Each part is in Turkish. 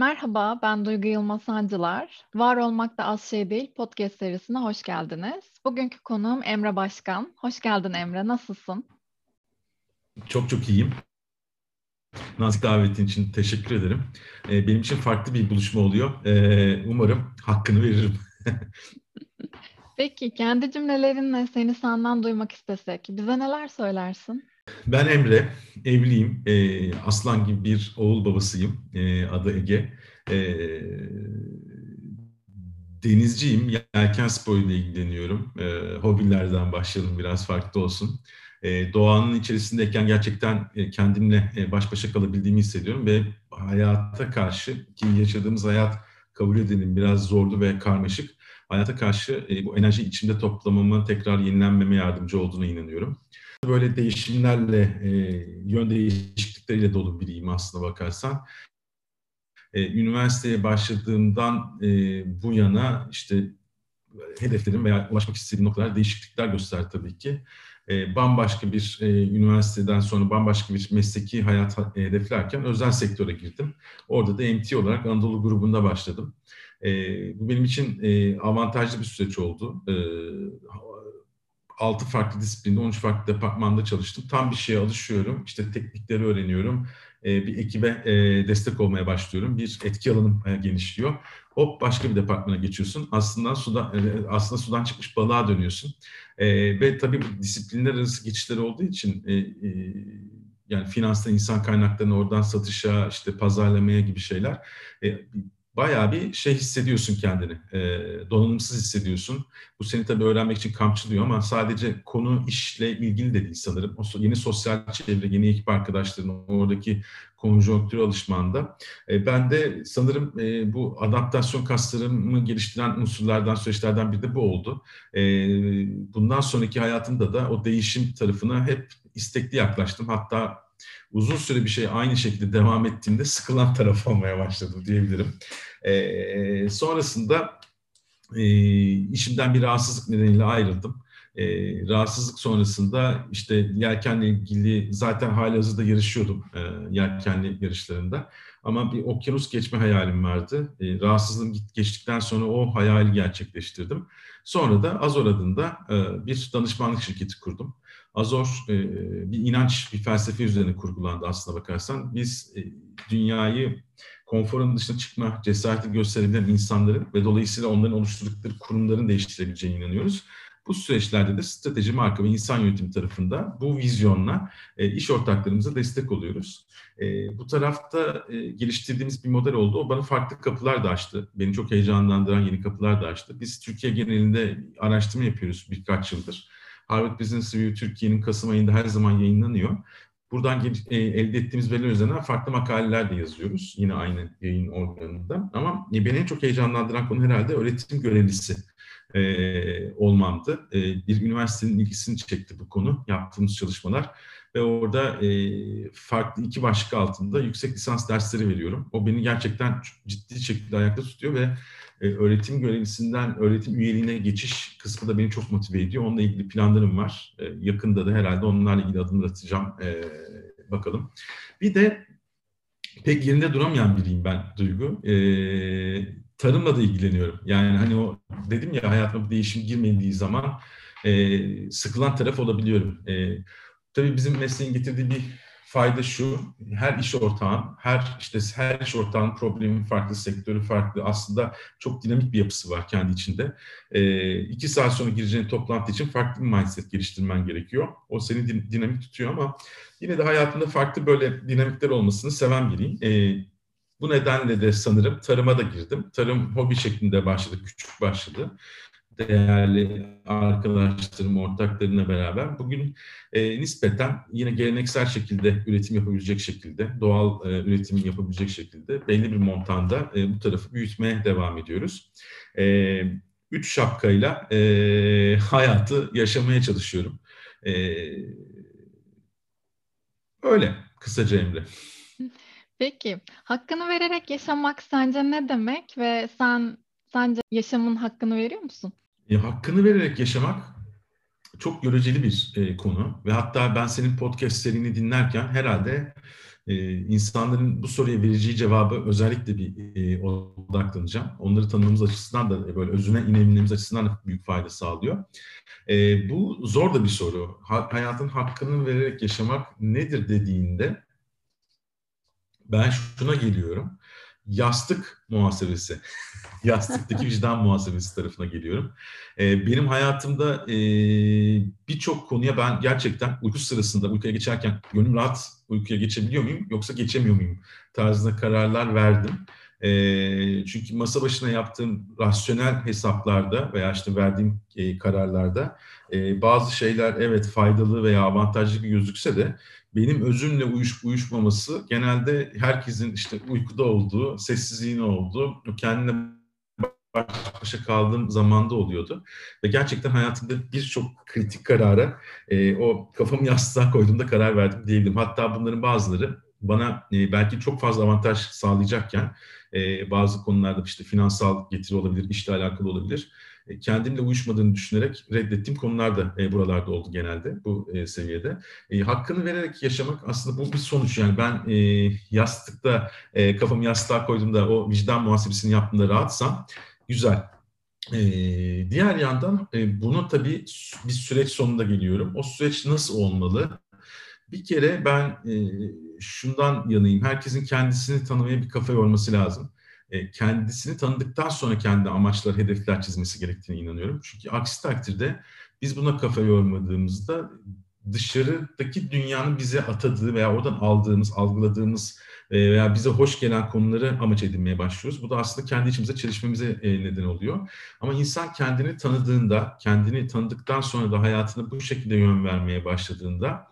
Merhaba, ben Duygu Yılmaz Sancılar. Var Olmak da Az Şey Değil podcast serisine hoş geldiniz. Bugünkü konuğum Emre Başkan. Hoş geldin Emre, nasılsın? Çok çok iyiyim. Nazik davetin için teşekkür ederim. Ee, benim için farklı bir buluşma oluyor. Ee, umarım hakkını veririm. Peki, kendi cümlelerinle seni senden duymak istesek, bize neler söylersin? Ben Emre, evliyim. E, aslan gibi bir oğul babasıyım. E, adı Ege. E, denizciyim. Yelken sporuyla ilgileniyorum. E, hobilerden başlayalım biraz farklı olsun. E, doğanın içerisindeyken gerçekten e, kendimle e, baş başa kalabildiğimi hissediyorum ve hayata karşı ki yaşadığımız hayat kabul edelim biraz zorlu ve karmaşık. Hayata karşı e, bu enerji içimde toplamamı tekrar yenilenmeme yardımcı olduğuna inanıyorum böyle değişimlerle, e, yön değişiklikleriyle dolu biriyim aslında bakarsan. E, üniversiteye başladığımdan e, bu yana işte hedeflerim veya ulaşmak istediğim noktalar değişiklikler gösterdi tabii ki. E, bambaşka bir e, üniversiteden sonra bambaşka bir mesleki hayat hedeflerken özel sektöre girdim. Orada da MT olarak Anadolu grubunda başladım. E, bu benim için e, avantajlı bir süreç oldu. E, 6 farklı disiplinde, 13 farklı departmanda çalıştım. Tam bir şeye alışıyorum. İşte teknikleri öğreniyorum. E, bir ekibe e, destek olmaya başlıyorum. Bir etki alanım e, genişliyor. Hop başka bir departmana geçiyorsun. Aslında sudan e, aslında sudan çıkmış balığa dönüyorsun. E, ve tabii disiplinler arası geçişler olduğu için e, e, yani finanstan insan kaynaklarını oradan satışa, işte pazarlamaya gibi şeyler e, bayağı bir şey hissediyorsun kendini. E, donanımsız hissediyorsun. Bu seni tabii öğrenmek için kamçılıyor ama sadece konu işle ilgili de değil sanırım. O yeni sosyal çevre, yeni ekip arkadaşların, oradaki konjonktür alışmanda. E, ben de sanırım e, bu adaptasyon kaslarımı geliştiren unsurlardan, süreçlerden biri de bu oldu. E, bundan sonraki hayatımda da o değişim tarafına hep istekli yaklaştım. Hatta uzun süre bir şey aynı şekilde devam ettiğinde sıkılan taraf olmaya başladım diyebilirim. E, sonrasında e, işimden bir rahatsızlık nedeniyle ayrıldım. E, rahatsızlık sonrasında işte yelkenle ilgili zaten hali hazırda yarışıyordum e, yelkenli yarışlarında. Ama bir okyanus geçme hayalim vardı. E, rahatsızlığım geçtikten sonra o hayali gerçekleştirdim. Sonra da Azor adında e, bir danışmanlık şirketi kurdum. Azor e, bir inanç, bir felsefe üzerine kurgulandı aslına bakarsan. Biz e, dünyayı konforun dışına çıkma cesareti gösterebilen insanların ve dolayısıyla onların oluşturdukları kurumların değiştirebileceğine inanıyoruz. Bu süreçlerde de strateji, marka ve insan yönetimi tarafında bu vizyonla e, iş ortaklarımıza destek oluyoruz. E, bu tarafta e, geliştirdiğimiz bir model oldu. O bana farklı kapılar da açtı. Beni çok heyecanlandıran yeni kapılar da açtı. Biz Türkiye genelinde araştırma yapıyoruz birkaç yıldır. Harvard Business Review Türkiye'nin Kasım ayında her zaman yayınlanıyor. Buradan e, elde ettiğimiz veriler üzerinden farklı makaleler de yazıyoruz. Yine aynı yayın organında. Ama e, beni en çok heyecanlandıran konu herhalde öğretim görevlisi e, olmamdı. E, bir üniversitenin ilgisini çekti bu konu, yaptığımız çalışmalar. Ve orada e, farklı iki başlık altında yüksek lisans dersleri veriyorum. O beni gerçekten ciddi şekilde ayakta tutuyor ve e, öğretim görevlisinden öğretim üyeliğine geçiş kısmı da beni çok motive ediyor. Onunla ilgili planlarım var. E, yakında da herhalde onlarla ilgili adımlar atacağım. E, bakalım. Bir de pek yerinde duramayan biriyim ben Duygu. E, tarımla da ilgileniyorum. Yani hani o dedim ya hayatıma bir değişim girmediği zaman e, sıkılan taraf olabiliyorum. E, tabii bizim mesleğin getirdiği bir fayda şu, her iş ortağın, her işte her iş ortağın problemi farklı, sektörü farklı. Aslında çok dinamik bir yapısı var kendi içinde. E, iki saat sonra gireceğin toplantı için farklı bir mindset geliştirmen gerekiyor. O seni din, dinamik tutuyor ama yine de hayatında farklı böyle dinamikler olmasını seven biriyim. E, bu nedenle de sanırım tarıma da girdim. Tarım hobi şeklinde başladı, küçük başladı değerli arkadaşlarım, ortaklarımla beraber bugün e, nispeten yine geleneksel şekilde üretim yapabilecek şekilde, doğal e, üretim yapabilecek şekilde belli bir montanda e, bu tarafı büyütmeye devam ediyoruz. E, üç şapkayla e, hayatı yaşamaya çalışıyorum. E, öyle kısaca Emre. Peki, hakkını vererek yaşamak sence ne demek ve sen sence yaşamın hakkını veriyor musun? E, hakkını vererek yaşamak çok göreceli bir e, konu ve hatta ben senin podcast serini dinlerken herhalde e, insanların bu soruya vereceği cevabı özellikle bir e, odaklanacağım. Onları tanımamız açısından da e, böyle özüne inebilmemiz açısından da büyük fayda sağlıyor. E, bu zor da bir soru. Ha, hayatın hakkını vererek yaşamak nedir dediğinde ben şuna geliyorum. Yastık muhasebesi. Yastıktaki vicdan muhasebesi tarafına geliyorum. Ee, benim hayatımda e, birçok konuya ben gerçekten uyku sırasında, uykuya geçerken gönlüm rahat uykuya geçebiliyor muyum yoksa geçemiyor muyum tarzında kararlar verdim. E, çünkü masa başına yaptığım rasyonel hesaplarda veya işte verdiğim e, kararlarda e, bazı şeyler evet faydalı veya avantajlı gözükse de benim özümle uyuşup uyuşmaması genelde herkesin işte uykuda olduğu, sessizliğin olduğu, kendine baş başa kaldığım zamanda oluyordu. Ve gerçekten hayatımda birçok kritik karara e, o kafamı yastığa koyduğumda karar verdim diyebilirim. Hatta bunların bazıları bana e, belki çok fazla avantaj sağlayacakken e, bazı konularda işte finansal getiri olabilir, işle alakalı olabilir. E, kendimle uyuşmadığını düşünerek reddettiğim konular da e, buralarda oldu genelde bu e, seviyede. E, hakkını vererek yaşamak aslında bu bir sonuç. Yani ben e, yastıkta e, kafamı yastığa koyduğumda o vicdan muhasebesini yaptığımda rahatsam güzel. E, diğer yandan e, bunu tabii bir süreç sonunda geliyorum. O süreç nasıl olmalı? Bir kere ben e, şundan yanayım. Herkesin kendisini tanımaya bir kafa yorması lazım. E, kendisini tanıdıktan sonra kendi amaçlar, hedefler çizmesi gerektiğine inanıyorum. Çünkü aksi takdirde biz buna kafa yormadığımızda dışarıdaki dünyanın bize atadığı veya oradan aldığımız, algıladığımız e, veya bize hoş gelen konuları amaç edinmeye başlıyoruz. Bu da aslında kendi içimize çelişmemize e, neden oluyor. Ama insan kendini tanıdığında, kendini tanıdıktan sonra da hayatına bu şekilde yön vermeye başladığında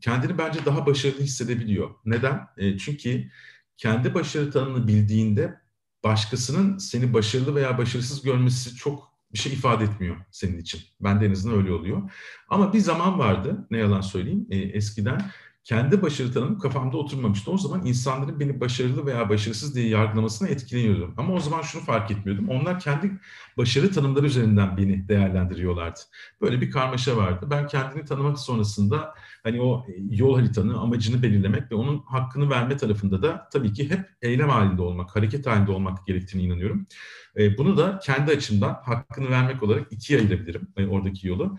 kendini bence daha başarılı hissedebiliyor. Neden? Çünkü kendi başarı tanımını bildiğinde başkasının seni başarılı veya başarısız görmesi çok bir şey ifade etmiyor senin için. Ben de en öyle oluyor. Ama bir zaman vardı, ne yalan söyleyeyim, e, eskiden kendi başarı tanımım kafamda oturmamıştı. O zaman insanların beni başarılı veya başarısız diye yargılamasına etkileniyordum. Ama o zaman şunu fark etmiyordum. Onlar kendi başarı tanımları üzerinden beni değerlendiriyorlardı. Böyle bir karmaşa vardı. Ben kendini tanımak sonrasında hani o yol haritanı, amacını belirlemek ve onun hakkını verme tarafında da tabii ki hep eylem halinde olmak, hareket halinde olmak gerektiğini inanıyorum. E, bunu da kendi açımdan hakkını vermek olarak ikiye ayırabilirim e, oradaki yolu.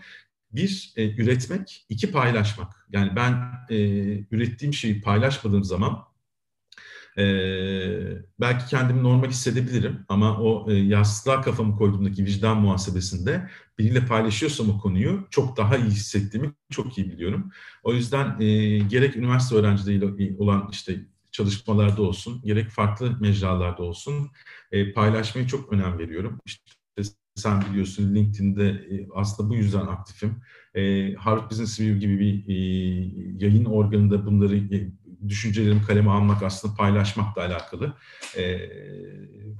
Bir, e, üretmek, iki paylaşmak. Yani ben e, ürettiğim şeyi paylaşmadığım zaman e, belki kendimi normal hissedebilirim ama o e, yastığa kafamı koyduğumdaki vicdan muhasebesinde biriyle paylaşıyorsam o konuyu çok daha iyi hissettiğimi çok iyi biliyorum. O yüzden e, gerek üniversite öğrencileriyle olan işte çalışmalarda olsun, gerek farklı mecralarda olsun e, paylaşmayı çok önem veriyorum. İşte sen biliyorsun LinkedIn'de e, aslında bu yüzden aktifim. E, Harvard Business Review gibi bir e, yayın organında bunları e, düşüncelerimi kaleme almak aslında paylaşmakla alakalı. E,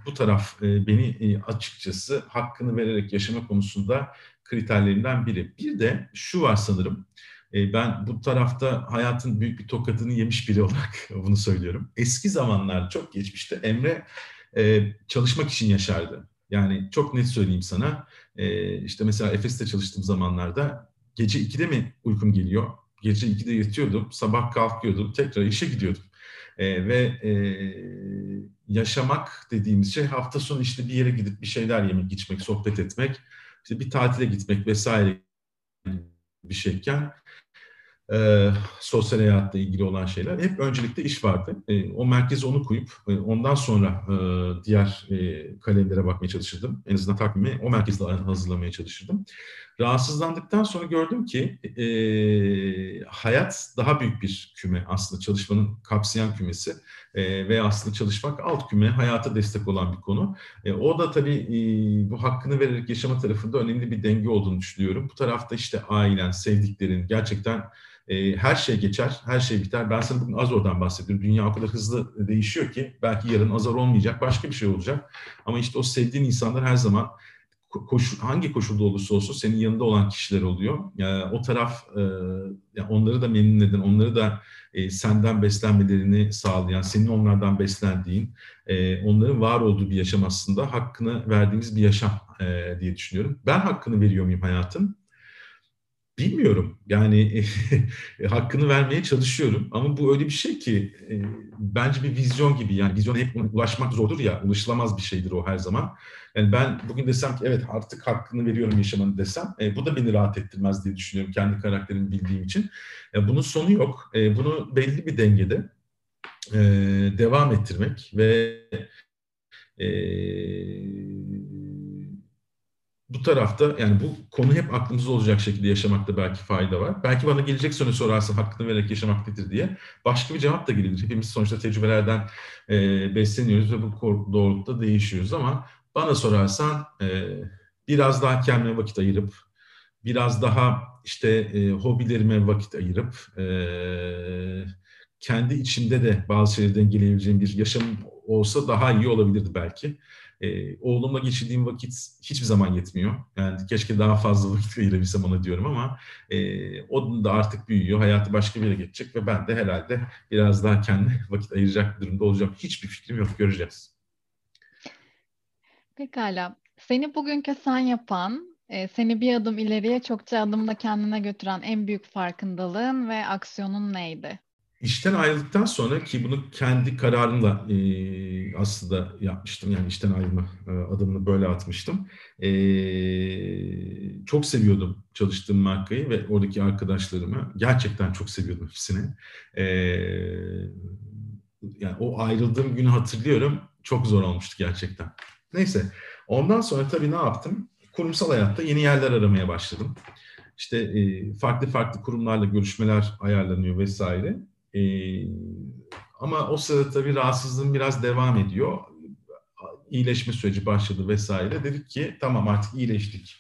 bu taraf e, beni e, açıkçası hakkını vererek yaşama konusunda kriterlerinden biri. Bir de şu var sanırım. E, ben bu tarafta hayatın büyük bir tokadını yemiş biri olarak bunu söylüyorum. Eski zamanlar çok geçmişte Emre e, çalışmak için yaşardı. Yani çok net söyleyeyim sana. E, işte mesela Efes'te çalıştığım zamanlarda gece 2'de mi uykum geliyor? Gece 2'de yatıyordum, sabah kalkıyordum, tekrar işe gidiyordum. E, ve e, yaşamak dediğimiz şey hafta sonu işte bir yere gidip bir şeyler yemek, içmek, sohbet etmek, işte bir tatile gitmek vesaire bir şeyken e, sosyal hayatla ilgili olan şeyler. Hep öncelikle iş vardı. E, o merkeze onu koyup e, ondan sonra e, diğer e, kalemlere bakmaya çalışırdım. En azından takvimi o merkezde hazırlamaya çalışırdım. Rahatsızlandıktan sonra gördüm ki e, hayat daha büyük bir küme aslında çalışmanın kapsayan kümesi e, ve aslında çalışmak alt küme hayata destek olan bir konu. E, o da tabii e, bu hakkını vererek yaşama tarafında önemli bir denge olduğunu düşünüyorum. Bu tarafta işte ailen, sevdiklerin gerçekten e, her şey geçer, her şey biter. Ben sana bugün Azor'dan bahsediyorum. Dünya o kadar hızlı değişiyor ki belki yarın Azor olmayacak, başka bir şey olacak. Ama işte o sevdiğin insanlar her zaman koşu, hangi koşulda olursa olsun senin yanında olan kişiler oluyor. Yani o taraf e, onları da memnun eden, onları da e, senden beslenmelerini sağlayan, senin onlardan beslendiğin, e, onların var olduğu bir yaşam aslında hakkını verdiğimiz bir yaşam e, diye düşünüyorum. Ben hakkını veriyor muyum hayatın? Bilmiyorum. Yani hakkını vermeye çalışıyorum. Ama bu öyle bir şey ki e, bence bir vizyon gibi. Yani vizyona hep ulaşmak zordur ya. Ulaşılamaz bir şeydir o her zaman. Yani ben bugün desem ki evet artık hakkını veriyorum yaşamanı desem e, bu da beni rahat ettirmez diye düşünüyorum kendi karakterimi bildiğim için. E, bunun sonu yok. E, bunu belli bir dengede e, devam ettirmek ve e, bu tarafta yani bu konu hep aklımızda olacak şekilde yaşamakta belki fayda var. Belki bana gelecek soru sorarsa hakkını vererek yaşamak nedir diye başka bir cevap da gelir. Hepimiz sonuçta tecrübelerden e, besleniyoruz ve bu doğrultuda değişiyoruz ama bana sorarsan e, biraz daha kendime vakit ayırıp biraz daha işte e, hobilerime vakit ayırıp e, kendi içimde de bazı şeyleri dengeleyebileceğim bir yaşam olsa daha iyi olabilirdi belki. E, oğlumla geçirdiğim vakit hiçbir zaman yetmiyor. Yani keşke daha fazla vakit ayırabilsem ona diyorum ama e, o da artık büyüyor. Hayatı başka bir yere geçecek ve ben de herhalde biraz daha kendi vakit ayıracak durumda olacağım. Hiçbir fikrim yok. Göreceğiz. Pekala. Seni bugünkü sen yapan, e, seni bir adım ileriye çokça adımla kendine götüren en büyük farkındalığın ve aksiyonun neydi? İşten ayrıldıktan sonra ki bunu kendi kararımla e, aslında yapmıştım. Yani işten ayrılma e, adımını böyle atmıştım. E, çok seviyordum çalıştığım markayı ve oradaki arkadaşlarımı. Gerçekten çok seviyordum hepsini. E, yani o ayrıldığım günü hatırlıyorum. Çok zor olmuştu gerçekten. Neyse. Ondan sonra tabii ne yaptım? Kurumsal hayatta yeni yerler aramaya başladım. İşte e, farklı farklı kurumlarla görüşmeler ayarlanıyor vesaire. E, ama o sırada tabii rahatsızlığım biraz devam ediyor. İyileşme süreci başladı vesaire. Dedik ki tamam artık iyileştik.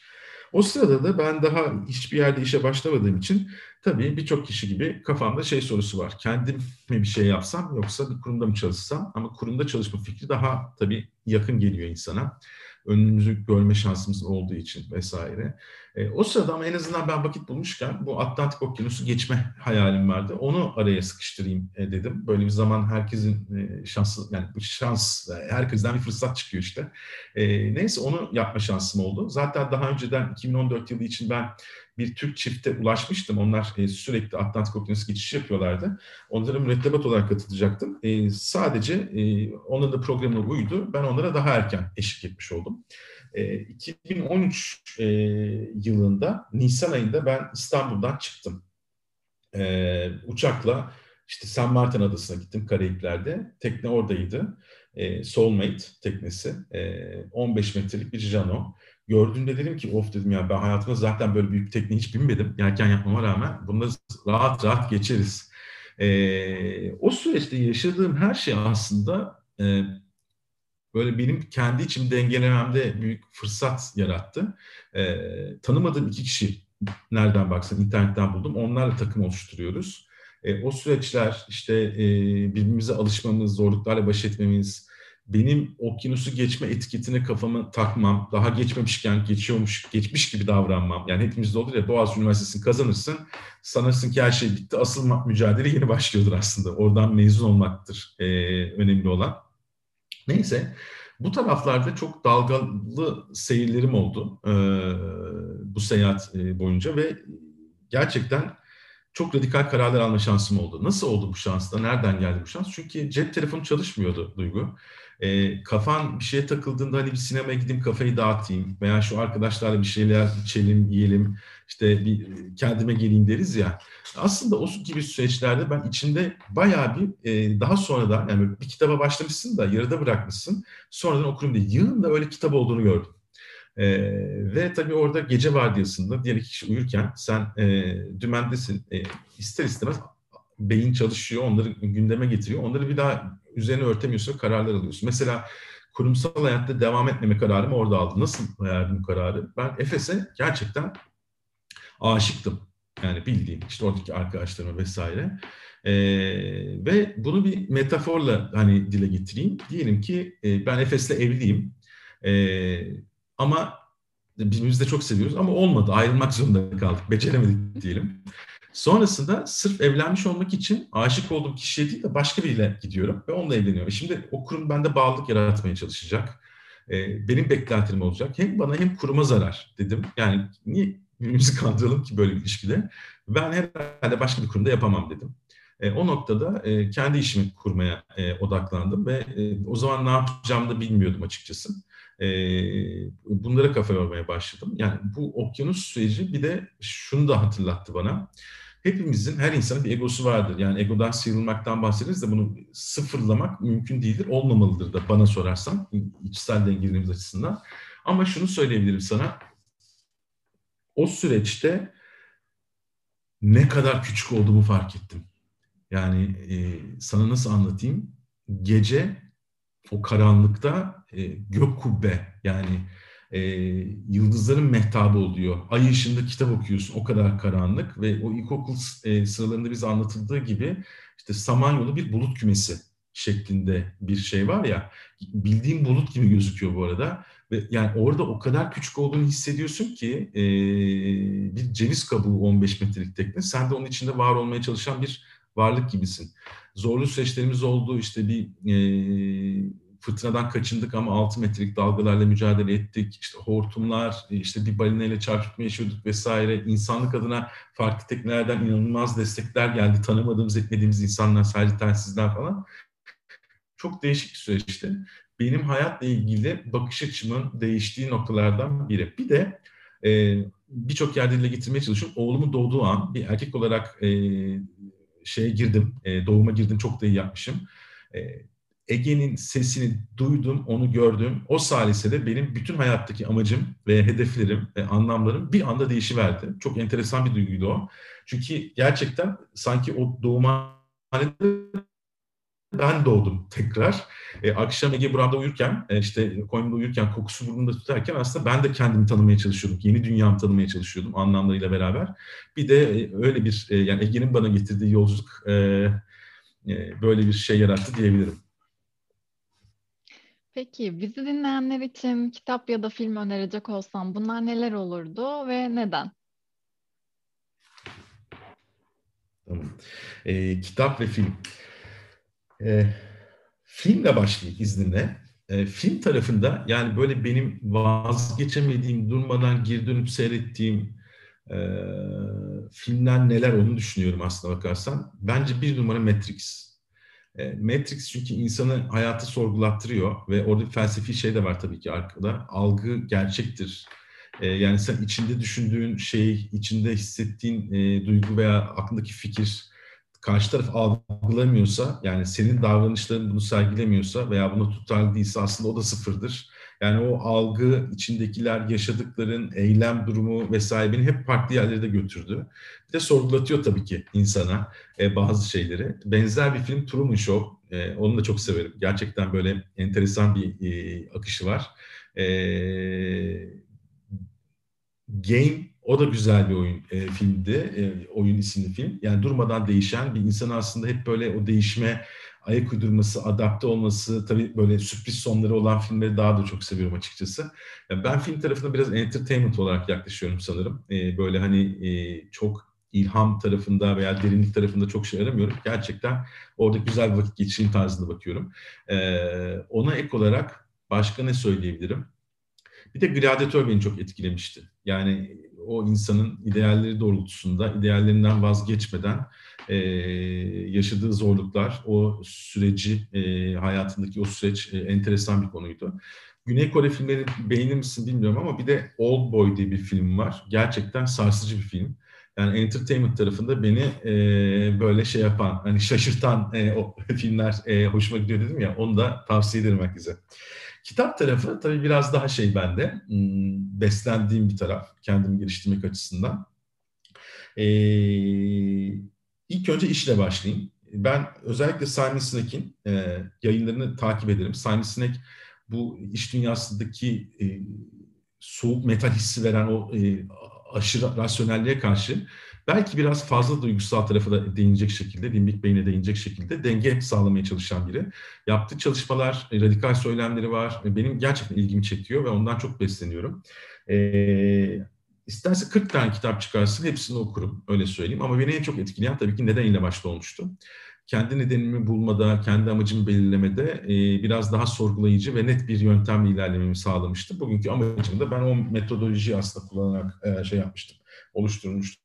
O sırada da ben daha hiçbir yerde işe başlamadığım için tabii birçok kişi gibi kafamda şey sorusu var. Kendim mi bir şey yapsam yoksa bir kurumda mı çalışsam? Ama kurumda çalışma fikri daha tabii yakın geliyor insana önümüzü görme şansımız olduğu için vesaire. E, o sırada ama en azından ben vakit bulmuşken bu Atlantik Okyanusu geçme hayalim vardı. Onu araya sıkıştırayım e, dedim. Böyle bir zaman herkesin e, şansı yani bu şans e, herkesten bir fırsat çıkıyor işte. E, neyse onu yapma şansım oldu. Zaten daha önceden 2014 yılı için ben bir Türk çifte ulaşmıştım. Onlar e, sürekli Atlantik Okyanusu geçişi yapıyorlardı. Onlara mürettebat olarak katılacaktım. E, sadece e, onların da programına uydu. Ben onlara daha erken eşlik etmiş oldum. E, 2013 e, yılında, Nisan ayında ben İstanbul'dan çıktım. E, uçakla işte San Martin Adası'na gittim Karayipler'de. Tekne oradaydı. E, Soulmate teknesi. E, 15 metrelik bir Jano. Gördüğümde dedim ki of dedim ya ben hayatımda zaten böyle büyük tekne hiç binmedim. Yelken yapmama rağmen bunları rahat rahat geçeriz. E, o süreçte yaşadığım her şey aslında e, böyle benim kendi içim dengelememde büyük fırsat yarattı. E, tanımadığım iki kişi nereden baksan internetten buldum. Onlarla takım oluşturuyoruz. E, o süreçler işte e, birbirimize alışmamız, zorluklarla baş etmemiz, benim okyanusu geçme etiketine kafamı takmam, daha geçmemişken geçiyormuş, geçmiş gibi davranmam. Yani hepimizde olur ya Boğaziçi Üniversitesi'ni kazanırsın, sanırsın ki her şey bitti, asıl mücadele yeni başlıyordur aslında. Oradan mezun olmaktır e, önemli olan. Neyse, bu taraflarda çok dalgalı seyirlerim oldu e, bu seyahat boyunca ve gerçekten çok radikal kararlar alma şansım oldu. Nasıl oldu bu şans da? Nereden geldi bu şans? Çünkü cep telefonu çalışmıyordu Duygu. E, kafan bir şeye takıldığında hani bir sinemaya gideyim kafayı dağıtayım veya şu arkadaşlarla bir şeyler içelim, yiyelim, işte bir kendime geleyim deriz ya. Aslında o gibi süreçlerde ben içinde bayağı bir e, daha sonradan yani bir kitaba başlamışsın da yarıda bırakmışsın sonradan okurum diye yığın öyle kitap olduğunu gördüm. E, ve tabii orada gece vardiyasında diğer kişi uyurken sen e, dümendesin. E, ister istemez beyin çalışıyor, onları gündeme getiriyor. Onları bir daha üzerine örtemiyorsun, kararlar alıyorsun. Mesela kurumsal hayatta devam etmeme kararımı orada aldım. Nasıl verdim bu kararı? Ben Efes'e gerçekten aşıktım. Yani bildiğim işte oradaki arkadaşlarıma vesaire. Ee, ve bunu bir metaforla hani dile getireyim. Diyelim ki e, ben Efes'le evliyim. E, ama birbirimizi de çok seviyoruz ama olmadı. Ayrılmak zorunda kaldık. Beceremedik diyelim. Sonrasında sırf evlenmiş olmak için aşık olduğum kişiye değil de başka biriyle gidiyorum ve onunla evleniyorum. Şimdi o kurum bende bağlılık yaratmaya çalışacak. Ee, benim beklentilerim olacak. Hem bana hem kuruma zarar dedim. Yani niye birbirimizi kandıralım ki böyle bir ilişkide. Ben herhalde başka bir kurumda yapamam dedim. E, o noktada e, kendi işimi kurmaya e, odaklandım ve e, o zaman ne yapacağımı da bilmiyordum açıkçası. E, bunlara kafa yormaya başladım. Yani bu okyanus süreci bir de şunu da hatırlattı bana. Hepimizin, her insanın bir egosu vardır. Yani egodan sıyrılmaktan bahsederiz de bunu sıfırlamak mümkün değildir, olmamalıdır da bana sorarsan, içsel dengelerimiz açısından. Ama şunu söyleyebilirim sana, o süreçte ne kadar küçük olduğumu fark ettim. Yani e, sana nasıl anlatayım? Gece o karanlıkta e, gök kubbe yani e, yıldızların mehtabı oluyor. Ay ışığında kitap okuyorsun o kadar karanlık ve o ilkokul e, sıralarında bize anlatıldığı gibi işte Samanyolu bir bulut kümesi şeklinde bir şey var ya bildiğim bulut gibi gözüküyor bu arada ve yani orada o kadar küçük olduğunu hissediyorsun ki e, bir ceviz kabuğu 15 metrelik tekne sen de onun içinde var olmaya çalışan bir varlık gibisin. Zorlu süreçlerimiz oldu işte bir e, fırtınadan kaçındık ama 6 metrelik dalgalarla mücadele ettik. İşte hortumlar, işte bir balinayla çarpışma yaşıyorduk vesaire. İnsanlık adına farklı teknelerden inanılmaz destekler geldi. Tanımadığımız, etmediğimiz insanlar, sadece telsizler falan. Çok değişik bir süreçti. Benim hayatla ilgili bakış açımın değiştiği noktalardan biri. Bir de e, birçok yerde dile getirmeye çalışıyorum. Oğlumun doğduğu an bir erkek olarak e, şeye girdim, e, doğuma girdim. Çok da iyi yapmışım. E, Ege'nin sesini duydum, onu gördüm. O salisede benim bütün hayattaki amacım ve hedeflerim ve anlamlarım bir anda değişiverdi. Çok enteresan bir duyguydu o. Çünkü gerçekten sanki o doğumhanede ben doğdum tekrar. E, akşam Ege Buram'da uyurken, e, işte koynumda uyurken, kokusu burnumda tutarken aslında ben de kendimi tanımaya çalışıyordum. Yeni dünyamı tanımaya çalışıyordum anlamlarıyla beraber. Bir de e, öyle bir, e, yani Ege'nin bana getirdiği yolculuk e, e, böyle bir şey yarattı diyebilirim. Peki bizi dinleyenler için kitap ya da film önerecek olsam bunlar neler olurdu ve neden? Tamam. E, kitap ve film. E, filmle başlayayım izninle. E, film tarafında yani böyle benim vazgeçemediğim, durmadan geri dönüp seyrettiğim e, filmler neler onu düşünüyorum aslında bakarsan. Bence bir numara Matrix. E, Matrix çünkü insanı hayatı sorgulattırıyor ve orada bir felsefi şey de var tabii ki arkada. Algı gerçektir. E, yani sen içinde düşündüğün şey, içinde hissettiğin e, duygu veya aklındaki fikir karşı taraf algılamıyorsa, yani senin davranışların bunu sergilemiyorsa veya buna tutarlı değilse aslında o da sıfırdır. Yani o algı, içindekiler, yaşadıkların, eylem durumu vesaire beni hep farklı yerlere de götürdü. Bir de sorgulatıyor tabii ki insana e, bazı şeyleri. Benzer bir film Truman Show. E, onu da çok severim. Gerçekten böyle enteresan bir e, akışı var. E, Game o da güzel bir oyun e, filmdi. E, oyun isimli film. Yani durmadan değişen bir insan aslında hep böyle o değişme ayak uydurması, adapte olması, tabii böyle sürpriz sonları olan filmleri daha da çok seviyorum açıkçası. Yani ben film tarafına biraz entertainment olarak yaklaşıyorum sanırım. Ee, böyle hani e, çok ilham tarafında veya derinlik tarafında çok şey aramıyorum. Gerçekten orada güzel bir vakit geçireyim tarzında bakıyorum. Ee, ona ek olarak başka ne söyleyebilirim? Bir de Gladiator beni çok etkilemişti. Yani o insanın idealleri doğrultusunda, ideallerinden vazgeçmeden e, yaşadığı zorluklar, o süreci, e, hayatındaki o süreç e, enteresan bir konuydu. Güney Kore filmleri beğenir misin bilmiyorum ama bir de Old Boy diye bir film var. Gerçekten sarsıcı bir film. Yani entertainment tarafında beni e, böyle şey yapan, hani şaşırtan e, o filmler e, hoşuma gidiyor dedim ya, onu da tavsiye ederim herkese. Kitap tarafı tabii biraz daha şey bende, hmm, beslendiğim bir taraf, kendimi geliştirmek açısından. Ee, ilk önce işle başlayayım. Ben özellikle Simon Sinek'in e, yayınlarını takip ederim. Simon Sinek bu iş dünyasındaki e, soğuk metal hissi veren o e, aşırı rasyonelliğe karşı belki biraz fazla duygusal tarafa da değinecek şekilde, limbik beyne değinecek şekilde denge sağlamaya çalışan biri. Yaptığı çalışmalar, e, radikal söylemleri var. Benim gerçekten ilgimi çekiyor ve ondan çok besleniyorum. Ee, isterse 40 tane kitap çıkarsın, hepsini okurum, öyle söyleyeyim. Ama beni en çok etkileyen tabii ki neden ile başta olmuştu. Kendi nedenimi bulmada, kendi amacımı belirlemede e, biraz daha sorgulayıcı ve net bir yöntemle ilerlememi sağlamıştı. Bugünkü amacım da ben o metodolojiyi aslında kullanarak e, şey yapmıştım oluşturmuştum.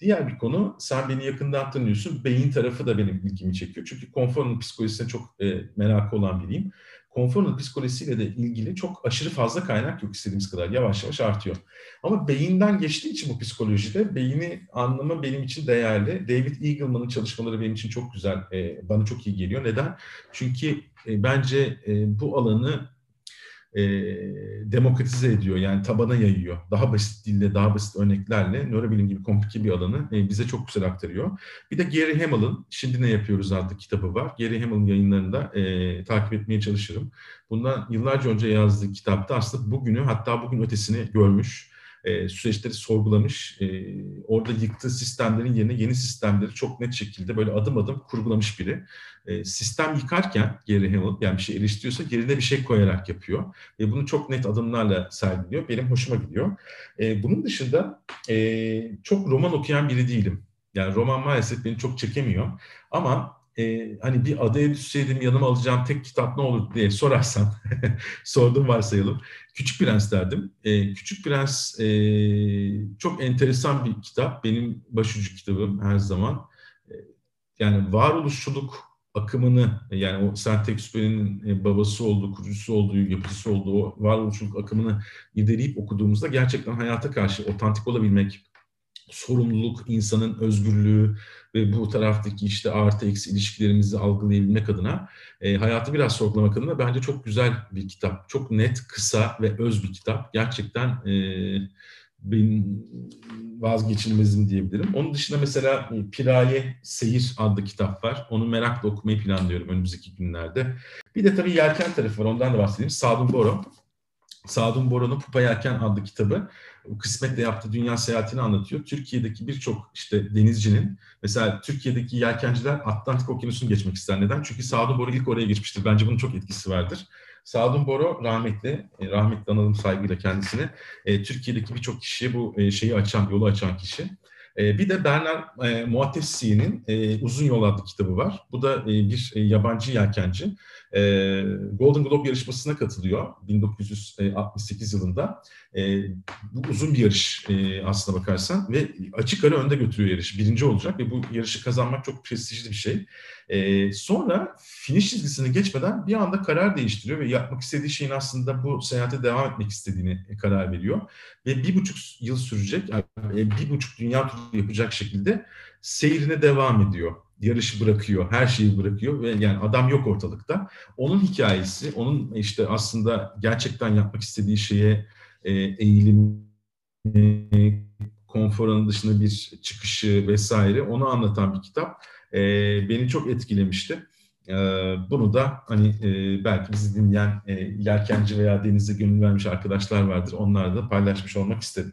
Diğer bir konu, sen beni yakından tanıyorsun, beyin tarafı da benim ilgimi çekiyor. Çünkü konforun psikolojisine çok e, merakı olan biriyim. Konforun psikolojisiyle de ilgili çok aşırı fazla kaynak yok istediğimiz kadar. Yavaş yavaş artıyor. Ama beyinden geçtiği için bu psikolojide beyni anlamı benim için değerli. David Eagleman'ın çalışmaları benim için çok güzel, bana çok iyi geliyor. Neden? Çünkü bence bu alanı e, demokratize ediyor. Yani tabana yayıyor. Daha basit dille, daha basit örneklerle nörobilim gibi komplike bir alanı e, bize çok güzel aktarıyor. Bir de Gary Hamel'ın Şimdi Ne Yapıyoruz adlı kitabı var. Gary Hamel'ın yayınlarında e, takip etmeye çalışırım. Bundan yıllarca önce yazdığı kitapta aslında bugünü hatta bugün ötesini görmüş e, süreçleri sorgulamış. E, orada yıktığı sistemlerin yerine yeni sistemleri çok net şekilde böyle adım adım kurgulamış biri. E, sistem yıkarken Gary Hamel yani bir şey eleştiriyorsa yerine bir şey koyarak yapıyor. Ve bunu çok net adımlarla sergiliyor. Benim hoşuma gidiyor. E, bunun dışında e, çok roman okuyan biri değilim. Yani roman maalesef beni çok çekemiyor. Ama e, hani bir adaya düşseydim yanıma alacağım tek kitap ne olur diye sorarsan, sordum varsayalım. Küçük Prens derdim. E, Küçük Prens e, çok enteresan bir kitap. Benim başucu kitabım her zaman. E, yani varoluşçuluk akımını yani o Saint-Exupéry'nin e, babası olduğu, kurucusu olduğu, yapıcısı olduğu o varoluşçuluk akımını ilerleyip okuduğumuzda gerçekten hayata karşı otantik olabilmek, sorumluluk, insanın özgürlüğü ve bu taraftaki işte artı eksi ilişkilerimizi algılayabilmek adına e, hayatı biraz sorgulamak adına bence çok güzel bir kitap. Çok net, kısa ve öz bir kitap. Gerçekten e, benim vazgeçilmezim diyebilirim. Onun dışında mesela e, Piraye Seyir adlı kitap var. Onu merakla okumayı planlıyorum önümüzdeki günlerde. Bir de tabii yelken tarafı var. Ondan da bahsedeyim. Sadun Boro. Sadun Boro'nun Pupa Yelken adlı kitabı kısmetle yaptığı dünya seyahatini anlatıyor. Türkiye'deki birçok işte denizcinin mesela Türkiye'deki yelkenciler Atlantik Okyanusu'nu geçmek ister. Neden? Çünkü Sadun Boro ilk oraya geçmiştir. Bence bunun çok etkisi vardır. Sadun Boro rahmetli, e, rahmetli analım saygıyla kendisine, e, Türkiye'deki birçok kişiye bu e, şeyi açan, yolu açan kişi. E, bir de Bernard e, e, Uzun Yol adlı kitabı var. Bu da e, bir e, yabancı yelkenci. Golden Globe yarışmasına katılıyor 1968 yılında. Bu uzun bir yarış e, aslına bakarsan ve açık ara önde götürüyor yarışı. Birinci olacak ve bu yarışı kazanmak çok prestijli bir şey. E, sonra finish çizgisini geçmeden bir anda karar değiştiriyor ve yapmak istediği şeyin aslında bu seyahate devam etmek istediğini karar veriyor. Ve bir buçuk yıl sürecek, yani bir buçuk dünya turu yapacak şekilde seyrine devam ediyor yarışı bırakıyor, her şeyi bırakıyor ve yani adam yok ortalıkta. Onun hikayesi, onun işte aslında gerçekten yapmak istediği şeye e, eğilim, e, konforun dışında bir çıkışı vesaire onu anlatan bir kitap. E, beni çok etkilemişti. E, bunu da hani e, belki bizi dinleyen e, yelkenci veya denize gönül vermiş arkadaşlar vardır. Onlarla da paylaşmış olmak istedim.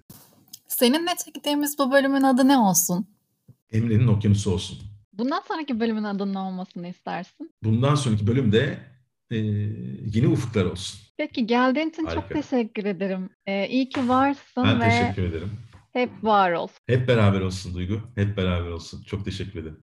Seninle çektiğimiz bu bölümün adı ne olsun? Emre'nin Okyanusu olsun. Bundan sonraki bölümün adının ne olmasını istersin? Bundan sonraki bölümde e, yeni ufuklar olsun. Peki geldiğin için Harika. çok teşekkür ederim. Ee, iyi ki varsın ben ve teşekkür ederim. hep var ol. Hep beraber olsun Duygu. Hep beraber olsun. Çok teşekkür ederim.